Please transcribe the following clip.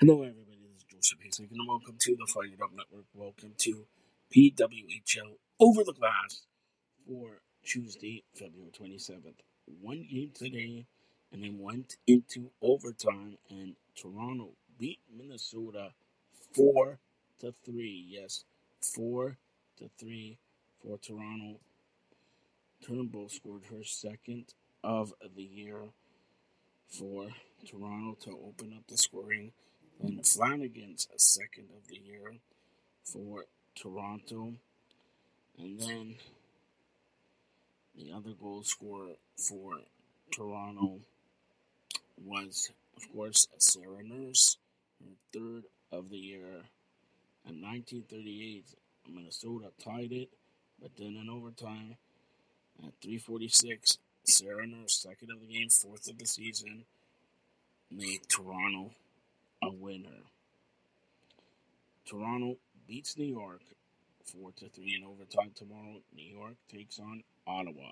Hello, everybody. This is Joseph Hasek, and welcome to the Fired Up Network. Welcome to PWHL Over the Glass for Tuesday, February 27th. One game today, and then went into overtime, and Toronto beat Minnesota 4 to 3. Yes, 4 to 3 for Toronto. Turnbull scored her second of the year for Toronto to open up the scoring and Flanagan's second of the year for Toronto. And then the other goal scorer for Toronto was, of course, Sarah Nurse, her third of the year. In 1938, Minnesota tied it, but then in overtime, at 346, Sarah Nurse, second of the game, fourth of the season, made Toronto Toronto beats New York 4 to 3 in overtime tomorrow. New York takes on Ottawa.